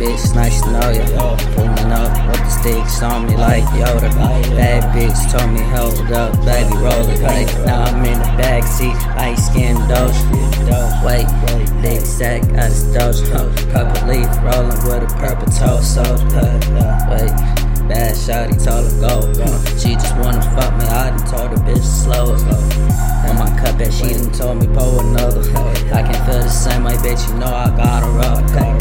yeah. Pulling up with the sticks on me like Yoda. Bad bitch told me, hold up, baby, roll it. Like, now I'm in the backseat, ice skin doge. Wait, big sack out of doge. Purple leaf rolling with a purple toe, so wait. Bad shawty told her go. She just wanna fuck me, I done told her bitch slow it. On my cup, and she done told me pour another. I can feel the same way, bitch. You know I got a rub.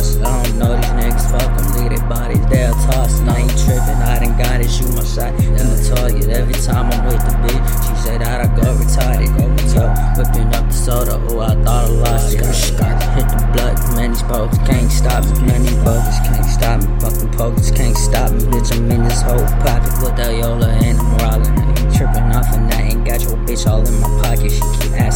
Yeah, burning rubber like exhaust. I don't know these niggas. Fuck them, leave their bodies they'll toss. And I ain't tripping. I done got it, shoot my shot in the toilet. Every time I'm with the bitch, she say that I go retarded. Go retarded. Whipping up the soda. Oh, I thought I lost it. Hit the blood, man. These folks can't stop me. Man, these bogus can't stop me. Fucking pokers can't stop me. Bitch, I'm in this whole pocket with that Yola and I'm ain't tripping off and I ain't got your bitch all in my pocket. She keep asking